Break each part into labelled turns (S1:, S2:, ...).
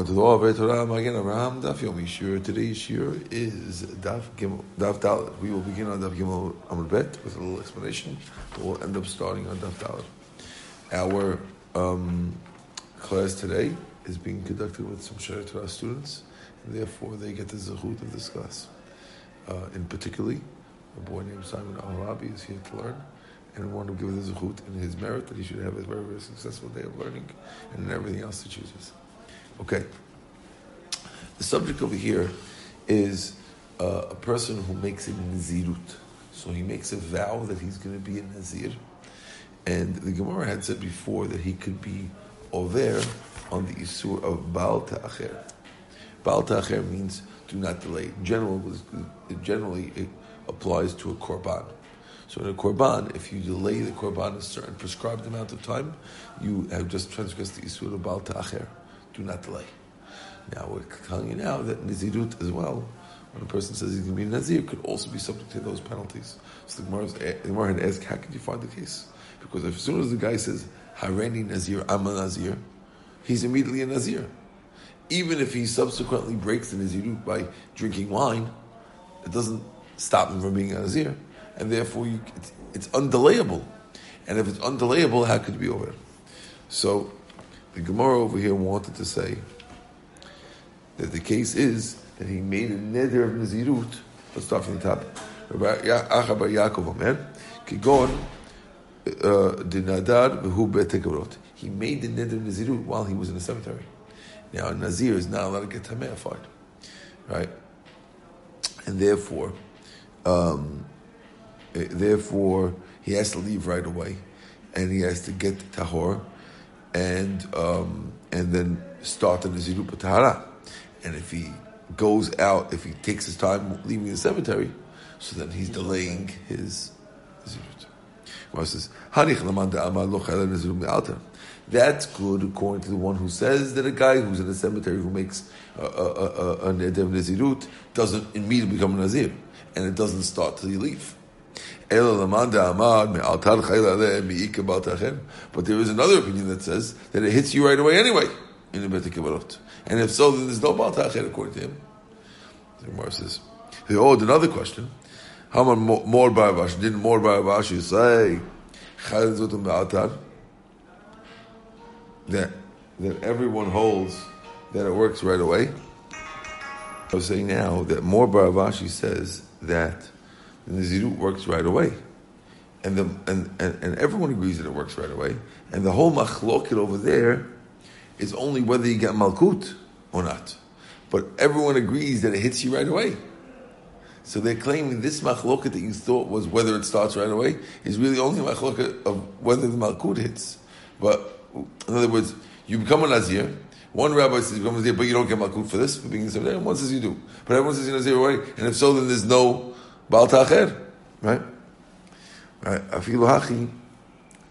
S1: on to the Torah Magen Daf. Today's Shir is Daf Gimel, Daf Dalet. We will begin on Daf Gimel Amud Bet with a little explanation, we'll end up starting on Daf Dalet. Our um, class today is being conducted with some Shir Torah students, and therefore they get the zechut of this class. Uh, in particularly, a boy named Simon Al Rabi is here to learn, and want to give the zechut in his merit that he should have a very, very successful day of learning, and everything else he chooses. Okay. The subject over here is uh, a person who makes a nazirut. So he makes a vow that he's going to be a nazir. And the Gemara had said before that he could be over on the isur of Baal Ta'acher. Baal Ta'acher means do not delay. Generally, generally it applies to a korban. So in a korban, if you delay the korban a certain prescribed amount of time, you have just transgressed the isur of Baal Ta'acher do not delay. Now we're telling you now that Nazirut as well, when a person says he's going to be a Nazir, could also be subject to those penalties. So the Gemara had asked, how could you find the case? Because as soon as the guy says, Hareni Nazir, I'm a Nazir, he's immediately a Nazir. Even if he subsequently breaks the Nazirut by drinking wine, it doesn't stop him from being a Nazir. And therefore, you, it's, it's undelayable. And if it's undelayable, how could it be over? So, the Gemara over here wanted to say that the case is that he made a neder of Nazirut. Let's start from the top. Achabar Yaakov Omer, Kigon uh, Dinadar Behu Betekarot. He made the neder of Nazirut while he was in the cemetery. Now, a Nazir is not allowed to get tameified, right? And therefore, um, eh, therefore, he has to leave right away, and he has to get tahor, and um, and then start the Nazirut Tahara. And if he goes out, if he takes his time leaving the cemetery, so then he's delaying his Nazirut. says, That's good according to the one who says that a guy who's in a cemetery who makes a, a, a, doesn't immediately become a Nazir, and it doesn't start till you leave. But there is another opinion that says that it hits you right away anyway in the And if so, then there's no Baal Tacher according to him. The Gemara says, oh, another question. How much more Baravash? Didn't more Baravash say that that everyone holds that it works right away? I was saying now that more Baravashi says that the Nazirut works right away. And, the, and, and, and, everyone agrees that it works right away. And the whole machloket over there is only whether you get malkut or not. But everyone agrees that it hits you right away. So they're claiming this machloket that you thought was whether it starts right away is really only machloket of whether the malkut hits. But in other words, you become a nazir. One rabbi says you become a nazir, but you don't get malkut for this for being a nazir. And one says you do, but everyone says you're nazir already. And if so, then there's no Baal Tacher, right? Hachi,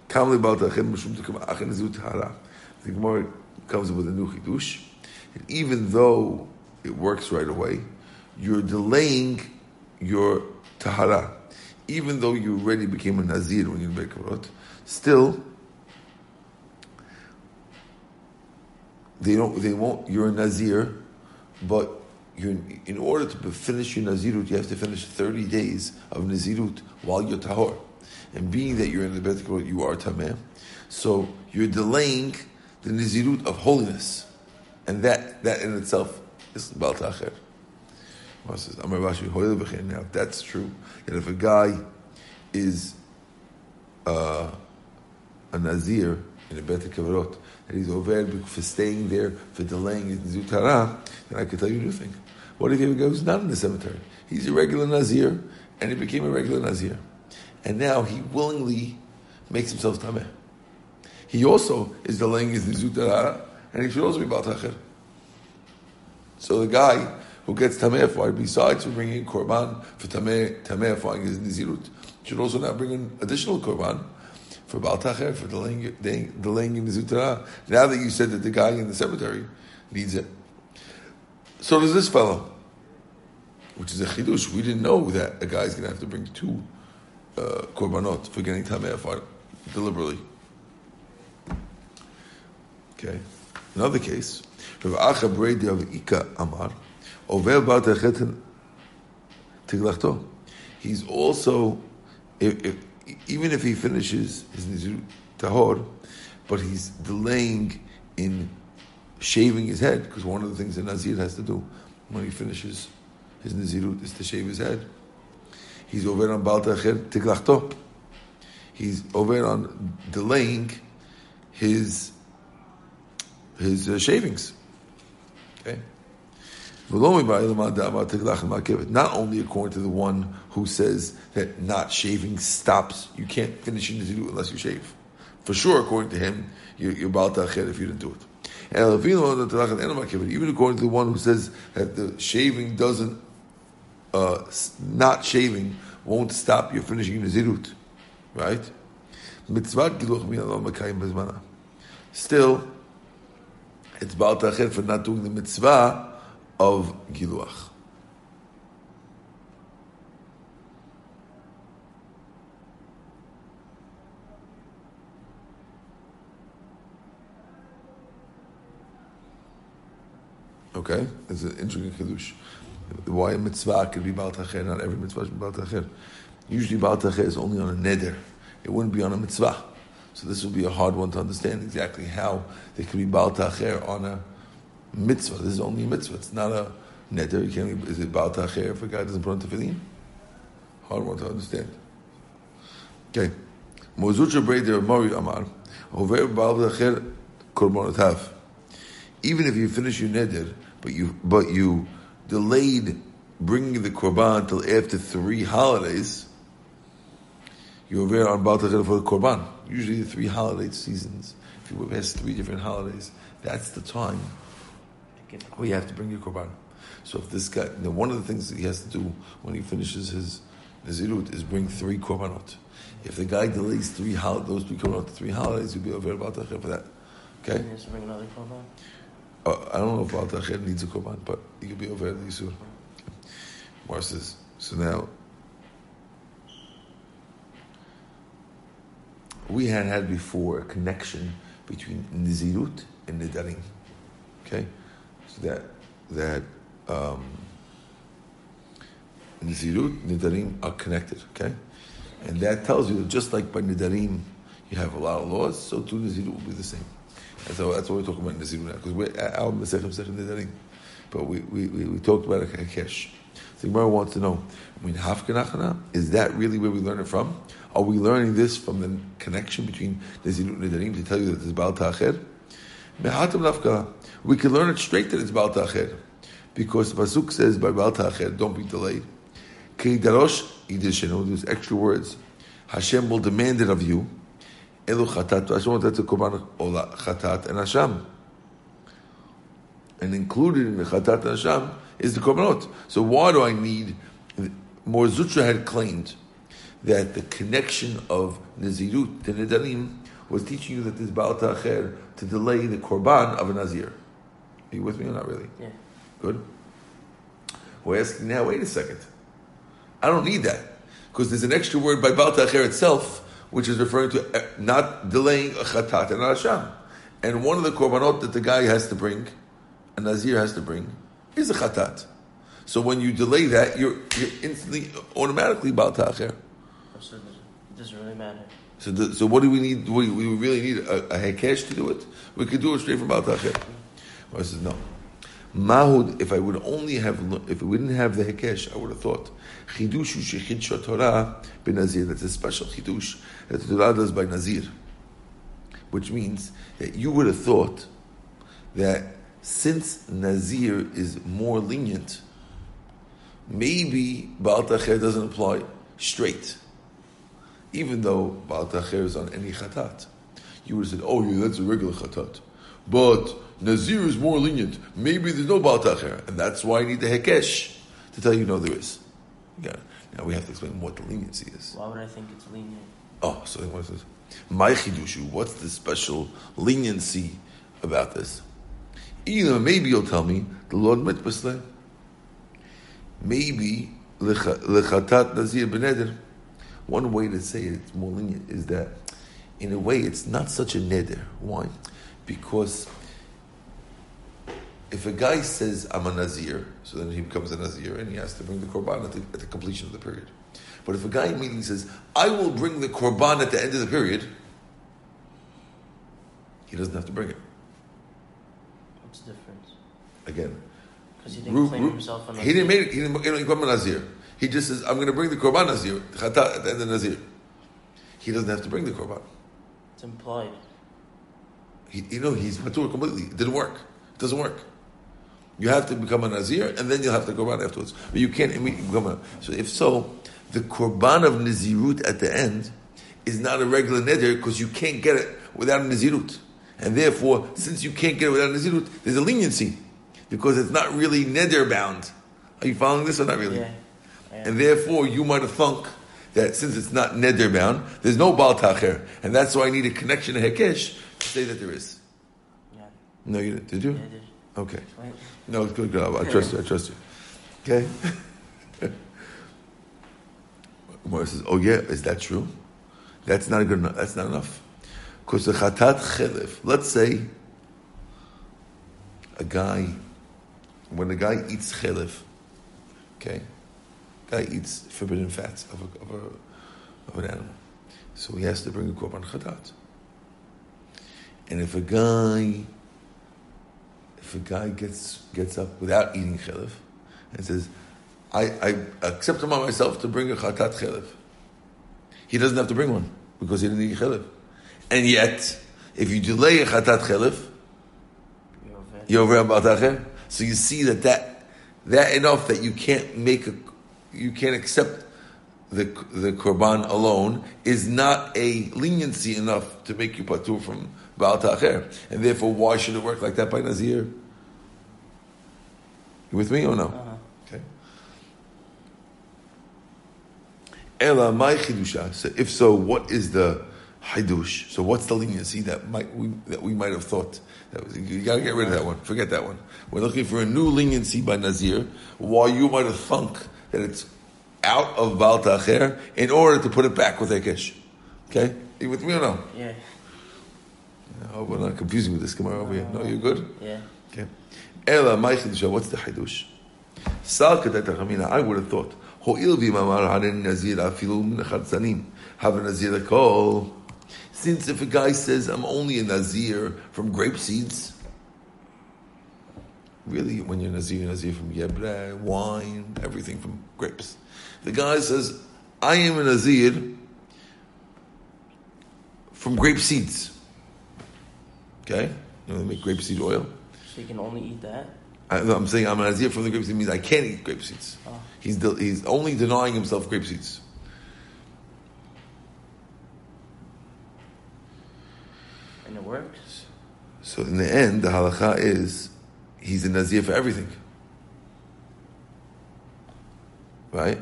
S1: kamli Baal Tacher, mishum tekam achin zut hara. The Gemara comes with a new chidush. And even though it works right away, you're delaying your tahara. Even though you already became a nazir when you make a still they don't they won't you're a nazir, but in order to finish your Nazirut, you have to finish 30 days of Nazirut while you're Tahor. And being that you're in the Bet you are Tameh. So you're delaying the Nazirut of holiness. And that, that in itself is Bal Tacher. Now, if that's true, that if a guy is uh, a Nazir in a Bet Kavarot, and he's over for staying there, for delaying his Zutara, then I could tell you a new thing. What if he goes not in the cemetery? He's a regular Nazir, and he became a regular Nazir. And now he willingly makes himself Tameh. He also is delaying his Nizut and he should also be Baltacher. So the guy who gets Tameh for besides for bringing Korban for Tameh, tameh for his Nizirut, should also now bring an additional Korban for Baltacher, for delaying, delaying in Nizut Now that you said that the guy in the cemetery needs it. So does this fellow, which is a chidush. We didn't know that a guy's going to have to bring two uh, korbanot for getting tamei afar deliberately. Okay. Another case, Rav Acha Bredi of Ika Amar, Over Baal Ta'achet Tiglachto. He's also, if, if, even if he finishes his Nizirut Tahor, but he's delaying in shaving his head, because one of the things that Nazir has to do when he finishes his Nazirut is to shave his head. He's over on Ta'achet Tiglachto. He's over on delaying his his uh, shavings. Okay. Not only according to the one who says that not shaving stops, you can't finish your niziru unless you shave. For sure, according to him, you're, you're bal if you didn't do it. Even according to the one who says that the shaving doesn't, uh, not shaving won't stop you finishing nizirut, right? Still, it's Baal Ta'achir for not doing the mitzvah of Giluach. Okay, it's an interesting chidush. Why a mitzvah could be Baal Ta'achir, not every mitzvah should be Baal. Usually Baal Ta'achir is only on a neder. It wouldn't be on a mitzvah. So this will be a hard one to understand exactly how they could be Baal Ta'acher on a mitzvah. This is only a mitzvah. It's not a neder. You can't, is it Baal Ta'acher if a guy doesn't put on tefillin? Hard one to understand. Okay. Mozucha Breder Mori Amar. Over Baal Ta'acher Korbonotav. Even if you finish your neder, but you, but you delayed bringing the korban till after three holidays, you're over on Baal for the korban usually the three holiday seasons, if you has three different holidays, that's the time where you have to bring your korban. So if this guy, you know, one of the things he has to do when he finishes his nazirut is bring three korbanot. If the guy delays three hol- those three korbanot three holidays, he'll be over about for that. Okay.
S2: He has to bring another korban.
S1: I don't know if Baal needs a korban, but he could be over the Yisur. Mar says, so now we had had before a connection between Nizirut and Nidarim. Okay? So that, that, um, Nizirut, Nidarim are connected, okay? And that tells you that just like by Nidarim you have a lot of laws, so too Nizirut will be the same. So that's what we're talking about Nizirut now, because we're our Mesechem Mesechem Nidarim. But we, we, we, we talked about a Hakesh. So Gemara wants to know, I mean, Hafkanachana, is that really where we learn it from? Are we learning this from the connection between Nezirut and Nedarim to tell you that it's Baal Ta'acher? We can learn it straight that it's Baal Ta'acher. Because the Pasuk says by Baal Ta'acher, don't be delayed. Darosh Idishenu, there's extra words. Hashem will demand it of you. Elu Chatat, Hashem will to Korban Chatat and Asham. And included in the Chatat and Asham is the Korbanot. So why do I need, Mar Zutra had claimed that the connection of Nazirut to Nidarim was teaching you that this Baal Ta'acher to delay the Korban of a Nazir. Are you with me or not really?
S2: Yeah.
S1: Good. We're asking now, wait a second. I don't need that. Because there's an extra word by Baal Ta'acher itself, which is referring to uh, not delaying a Chatat and a Asham. And one of the Korbanot that the guy has to bring, a Nazir has to bring, is a Chatat. So when you delay that, you're, you're instantly, automatically Baal Ta'acher.
S2: So it doesn't really matter.
S1: So, the, so what do we need? We, we really need a, a hekesh to do it. We could do it straight from Baal Ta'acher. I says no. Mahud, if I would only have, if we didn't have the hekesh, I would have thought chidushu shechidsha Torah benazir. That's a special chidush that the Torah does by nazir, which means that you would have thought that since nazir is more lenient, maybe Baal Ta'acher doesn't apply straight even though Baal Ta'acher is on any chatat. You would have said, oh yeah, that's a regular chatat. But Nazir is more lenient. Maybe there's no Baal. And that's why I need the Hekesh to tell you, no, there is. Yeah. Now we have to explain what the leniency is.
S2: Why would I think it's lenient?
S1: Oh, so what is this? My chidushu, what's the special leniency about this? Either maybe you'll tell me the Lord mitzvah Maybe lechatat nazir beneder. One way to say it's more lenient is that, in a way, it's not such a neder. Why? Because if a guy says I'm a nazir, so then he becomes a nazir and he has to bring the korban at the, at the completion of the period. But if a guy immediately says I will bring the korban at the end of the period, he doesn't have to bring it.
S2: What's the difference?
S1: Again,
S2: Because he didn't
S1: Ru-
S2: claim
S1: Ru-
S2: himself. a Nazir.
S1: he didn't make it. He didn't, he didn't become a nazir. He just says I'm going to bring the korban nazir at the end of nazir. He doesn't have to bring the korban.
S2: It's implied.
S1: He, you know, he's mature completely. It didn't work. It doesn't work. You have to become a nazir, and then you'll have to korban afterwards. But you can't immediately become a. So if so, the korban of nazirut at the end is not a regular neder because you can't get it without a nazirut, and therefore, since you can't get it without a nazirut, there's a leniency because it's not really neder bound. Are you following this or not really?
S2: Yeah. yeah.
S1: And therefore, you might have thunk that since it's not neder bound, there's no bal tacher, and that's why I need a connection to hekesh to say that there is.
S2: yeah.
S1: No, you didn't. Did you?
S2: Yeah, did.
S1: Okay.
S2: Right.
S1: No, it's good. good. I trust you. I trust you. Okay. Gemara says, "Oh yeah, is that true? That's not good enough. That's not enough. Because the chatat chelev. Let's say a guy, when a guy eats chelev, okay, guy eats forbidden fats of a, of a of an animal, so he has to bring a korban chatat. And if a guy if a guy gets gets up without eating chelev and says, I, I accept upon myself to bring a chatat chelev, he doesn't have to bring one because he didn't eat chelev. And yet, if you delay a chatat chelev,
S2: You're over.
S1: So you see that, that that enough that you can't make a you can't accept the the korban alone is not a leniency enough to make you patur from Baal Tacher. And therefore, why should it work like that by Nazir? You with me or no?
S2: Uh-huh.
S1: Okay. Ela my chidusha. So if so, what is the hidush? So what's the leniency that might we that we might have thought? That was, you got to get rid of that one. Forget that one. We're looking for a new leniency by Nazir. Why you might have thunk that it's out of Baal Tacher in order to put it back with hekesh. Okay, you with me or no?
S2: Yeah.
S1: I hope we're not confusing with this Gemara over here. No, you're good.
S2: Yeah.
S1: Okay. Ela, my chidusha, what's the kedat I would have thought. Since if a guy says, I'm only a nazir from grape seeds, really, when you're nazir, you're nazir from yebre, wine, everything from grapes. The guy says, I am a nazir from grape seeds. Okay? You know, they make grape seed oil.
S2: So you can only eat that.
S1: I, I'm saying I'm an Nazir from the grape seed means I can't eat grape seeds.
S2: Oh.
S1: He's del- he's only denying himself grape seeds.
S2: And it works.
S1: So in the end, the halacha is he's a Nazir for everything. Right?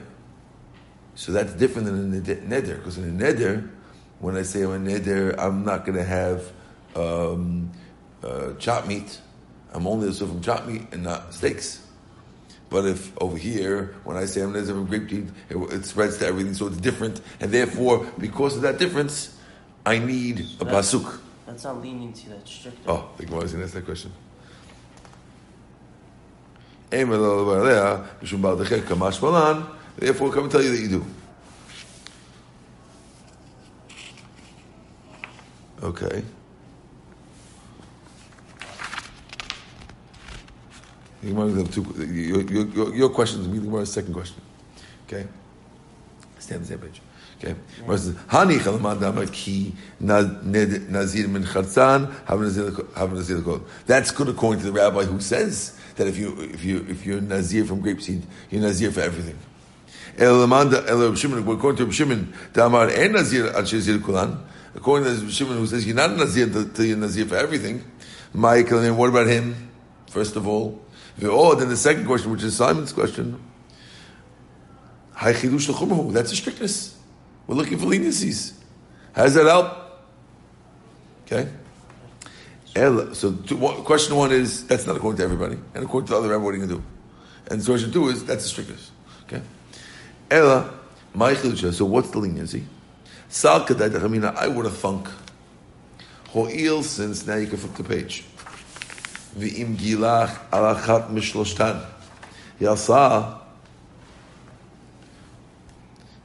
S1: So that's different than a ned- neder, because in a neder, when I say I'm a neder, I'm not going to have um, uh, chop meat. I'm only a from chop meat and not steaks. But if over here, when I say I'm neder from grape seed, it, it spreads to everything, so it's different, and therefore, because of that difference, I need a
S2: That's-
S1: pasuk.
S2: That's not leniency. That's stricter.
S1: Oh, the Gemara is going to ask that question. Em elo levarelea, mishum bal decher kamash malan. Therefore, come and tell you that you do. Okay. The Gemara have two. Your, your, your, question is the Gemara's second question. Okay. Stay on the same page. Okay. Says, Hani chalamad dama ki nazir min chatzan have nazir kol. That's good according to the rabbi who says that if you if you if you're nazir from grape seed, you're nazir for everything. El Amanda El Shimon according to Reb Shimon damar en nazir al shezir kulan. According to Reb Shimon who says you're not a nazir till you're nazir for everything. Michael, and what about him? First of all, oh, then the second question, which is Simon's question. That's a strictness. We're looking for leniencies. How does that help? Okay. So question one is that's not according to everybody, and according to the other rabbi, what are you going to do? And question two is that's a strictness. Okay. Ella, my. So what's the leniency? Sal kadai dachamina. I would have thunk. Ho'il since now you can flip the page. V'im gilach alachat mishloshtan. Yasa.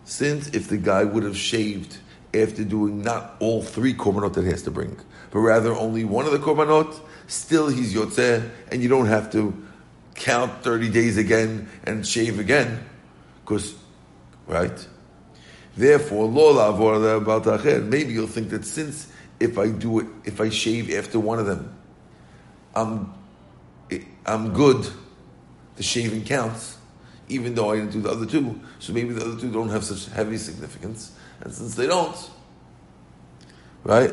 S1: Since if the guy would have shaved after doing not all three korbanot that he has to bring, but rather only one of the korbanot, still he's yotzeh, and you don't have to count 30 days again and shave again, because, right? Therefore. Maybe you'll think that since if I do it, if I shave after one of them, I'm, I'm good. The shaving counts, even though I didn't do the other two. So maybe the other two don't have such heavy significance, and since they don't, right?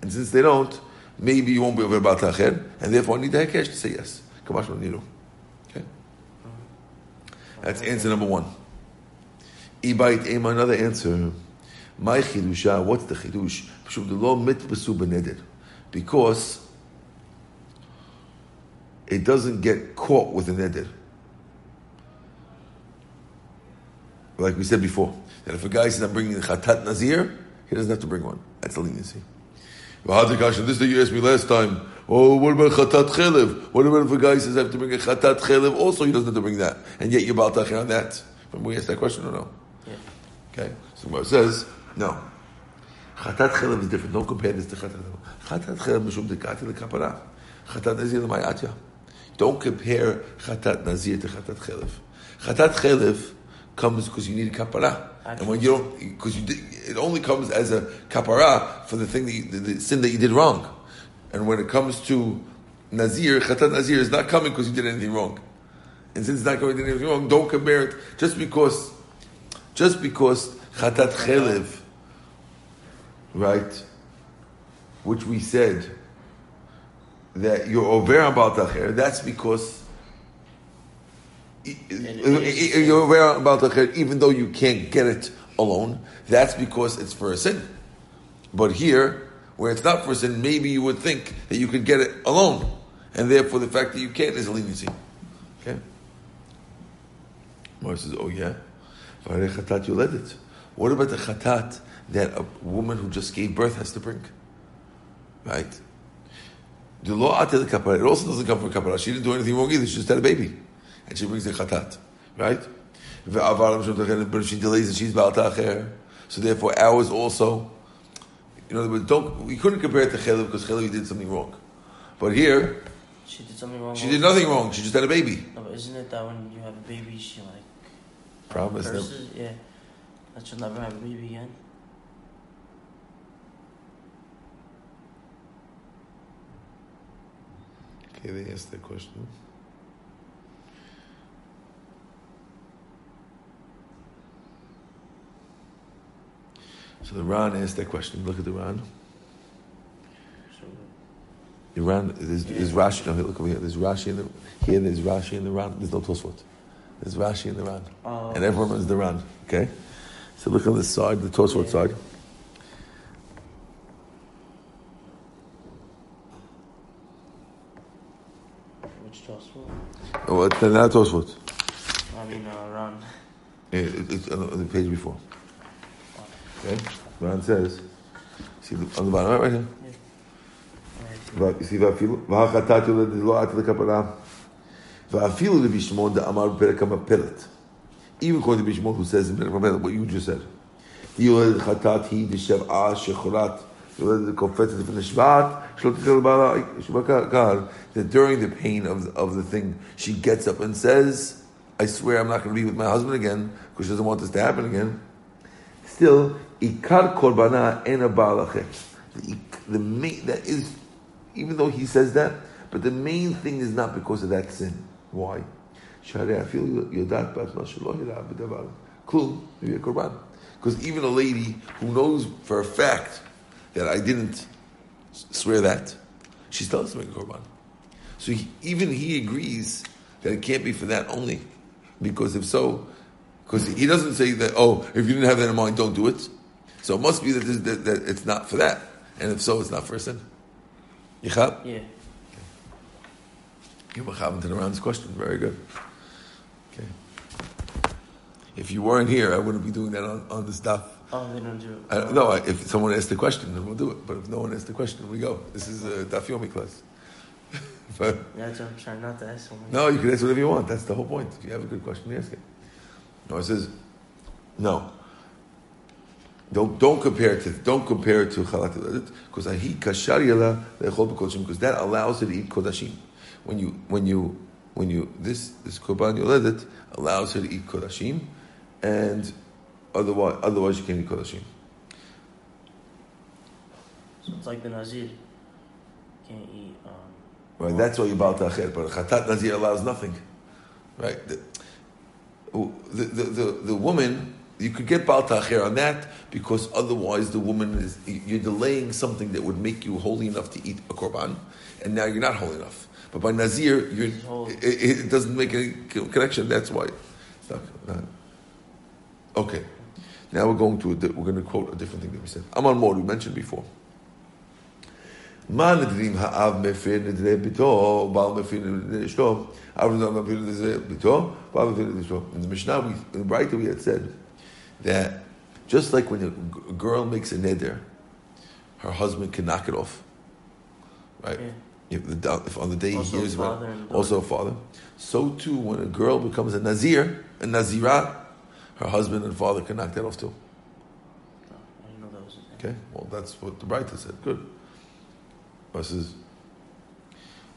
S1: And since they don't, maybe you won't be over about acher, and therefore I need the hekesh to say yes. Kamash niru. Okay, that's answer number one. Ibait Ema, another answer. My chidusha, what's the chidush? Because it doesn't get caught with a neder. Like we said before, that if a guy says, I'm bringing the chatat nazir, he doesn't have to bring one. That's a leniency. This is that you asked me last time. Oh, what about chatat chelev? What about if a guy says I have to bring a chatat chelev? Also, he doesn't have to bring that, and yet you're about on that. Remember we asked that question or no?
S2: Yeah.
S1: Okay, so it says no. Chatat chelev is different. Don't compare this to chatat chelev. Chatat chelev mishum dekati lekapara. Chatat nazir lemayatya. Don't compare chatat nazir to chatat chelev. Chatat chelev comes because you need a kapara. And when you don't, because it only comes as a kapara for the thing that you, the, the sin that you did wrong. And when it comes to nazir, chatat nazir is not coming because you did anything wrong. And since it's not coming anything wrong, don't compare it just because, just because chatat chelev, right, which we said that you're over about acher, that's because you're aware about the even though you can't get it alone. That's because it's for a sin. But here, where it's not for a sin, maybe you would think that you could get it alone, and therefore the fact that you can't is a leniency. Okay. Mor says, "Oh yeah, chatat you led it. What about the chatat that a woman who just gave birth has to bring? Right." The law the kapara. It also doesn't come from kapara. She didn't do anything wrong either. She just had a baby and she brings the chatat, right? But if she delays and she's baltacher. So therefore, ours also. You know, don't we couldn't compare it to Chelev because Chelev did something wrong, but here
S2: She did something wrong.
S1: she did nothing wrong. She just had a baby.
S2: No, but isn't it that when you have a baby, she like
S1: Promise.
S2: Yeah, that she'll never have a baby again.
S1: Okay, they asked that question. So the Ran asked that question. Look at the Ran. The Ran there's, there's Rashi. No, look over here. There's Rashi in the here. There's Rashi in the Ran. There's no Tosfot. There's Rashi in the Ran,
S2: Oh.
S1: and everyone runs the Ran. Okay. So look on the side, the Tosfot
S2: Yeah.
S1: side.
S2: which gospel?
S1: Oh, well, then not what.
S2: I mean, uh,
S1: Ran. It, it's on the page before. Okay? Ran says, see on the bottom, right, right here. You see, והחטאתי לא עט לכפרה, ואפילו רבי שמעון דאמר בפרק Even according to Bishmon, who says in Perek what you just said, he חטאת היא דשבעה יולדת קופצת לפני שבט, שלא תתחיל לבעלה, שבע קהל. That during the pain of, of the thing, she gets up and says, I swear I'm not going to be with my husband again, because she doesn't want this to happen again. Still, ikar korbana en a balachet. The, the main, that is, even though he says that, but the main thing is not because of that sin. Why? שהרי אפילו יודעת בעצמה שלא הראה בדבר כלום, maybe a korban. Because even a lady who knows for a fact that I didn't swear that, she still has to make a korban. So he, even he agrees that it can't be for that only, because if so, because he doesn't say that, oh, if you didn't have that in mind, don't do it. So it must be that, this, that, that it's not for that. And if so, it's not for a sin. Yichab?
S2: Yeah.
S1: You're mechavan to the Ran's question. Very good. Okay. If you weren't here, I wouldn't be doing that on, on the stuff.
S2: Oh, they don't do it.
S1: I, no, I, if someone asks the question, then we'll do it. But if no one asks the question, we go. This is a daf yomi class. But
S2: what I'm trying not to ask someone.
S1: no, you can ask whatever you want. That's the whole point. If you have a good question, you ask it. No, it says no. Don't don't compare it to don't compare it to chalat because ahi kashar yala le'echol b'kodashim because that allows her to eat kodashim. When you when you when you this this korban yoledet allows her to eat kodashim, and otherwise otherwise you can't eat kodashim.
S2: So it's like the Nazir. Can't eat. Um,
S1: Right, that's why you bal ta'acher, but chatat nazir allows nothing. Right, the, the, the, the, the woman you could get bal ta'acher on that because otherwise the woman is you're delaying something that would make you holy enough to eat a korban, and now you're not holy enough. But by nazir, you're, it, it doesn't make any connection. That's why. Not, not- okay, now we're going to a, we're going to quote a different thing that we said. Amar Mor, we mentioned before. In the Mishnah, we, in the Braita, we had said that just like when a girl makes a neder, her husband can knock it off, right?
S2: Yeah.
S1: If, the, if, on the day
S2: also he
S1: hears about also a father, so too when a girl becomes a nazir, a nazirah, her husband and father can knock that off too.
S2: No, I didn't know that was a thing.
S1: Okay, well that's what the Braita said. Good. Versus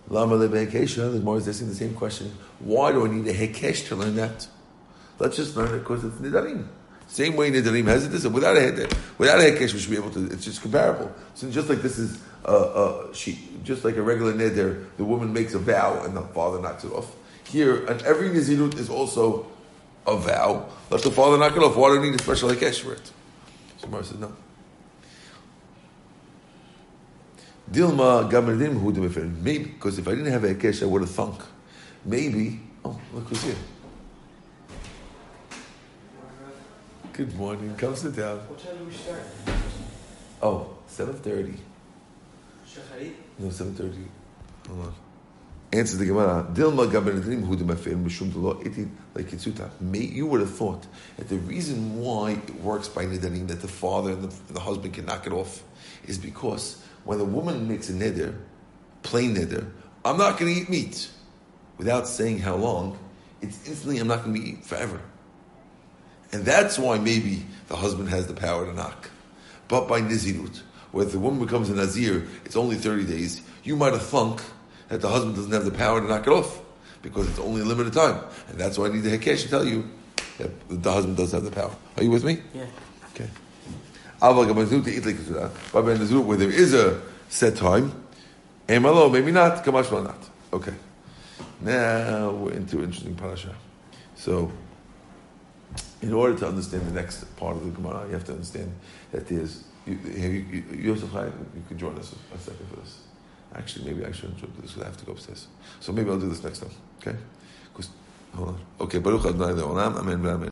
S1: Lama lebe hekesha. The Gemara is asking the same question. Why do I need a hekesh to learn that? Let's just learn it because it's nidarim. Same way nidarim has it. This without a hekesh, without a hekesh, we should be able to. It's just comparable. So just like this is uh, uh, she, just like a regular neder, the woman makes a vow and the father knocks it off. Here, and every nizirut is also a vow. Let the father knock it off. Why do I need a special hekesh for it? So Gemara says no. Dilma Gamerdim who Maybe because if I didn't have a Hekesh, I would have thunk. Maybe. Oh, look who's here. Good morning. Come sit down.
S3: What time do we start?
S1: Oh, 7.30.
S3: Shacharit?
S1: No, 7.30. Hold on. Answer the Gemara. Dilma Gamerdim who Mishum Delo Iti like Kitsuta. May You would have thought that the reason why it works by Nidarim, that the father and the, the husband can knock it off, is because when a woman makes a neder, plain neder, I'm not going to eat meat, without saying how long, it's instantly I'm not going to eating forever. And that's why maybe the husband has the power to knock. But by Nizirut, where the woman becomes a Nazir, it's only 30 days, you might have thunk that the husband doesn't have the power to knock it off because it's only a limited time. And that's why I need the Hekesh to tell you that the husband does have the power. Are you with me?
S2: Yeah.
S1: Okay. Aval Gabanzut to eat like Kesura. But by Nazir, where there is a set time, Emalo, maybe not, Kamash well not. Okay. Now we're into interesting parasha. So, in order to understand the next part of the Gemara, you have to understand that there's. You, you, you, Yosef Chaim, you can join us a second for this. Actually, maybe I shouldn't do this because I have to go upstairs. So maybe I'll do this next time. Okay? 'Cause- hold on. Okay. Baruch Adonai. Amen. Amen.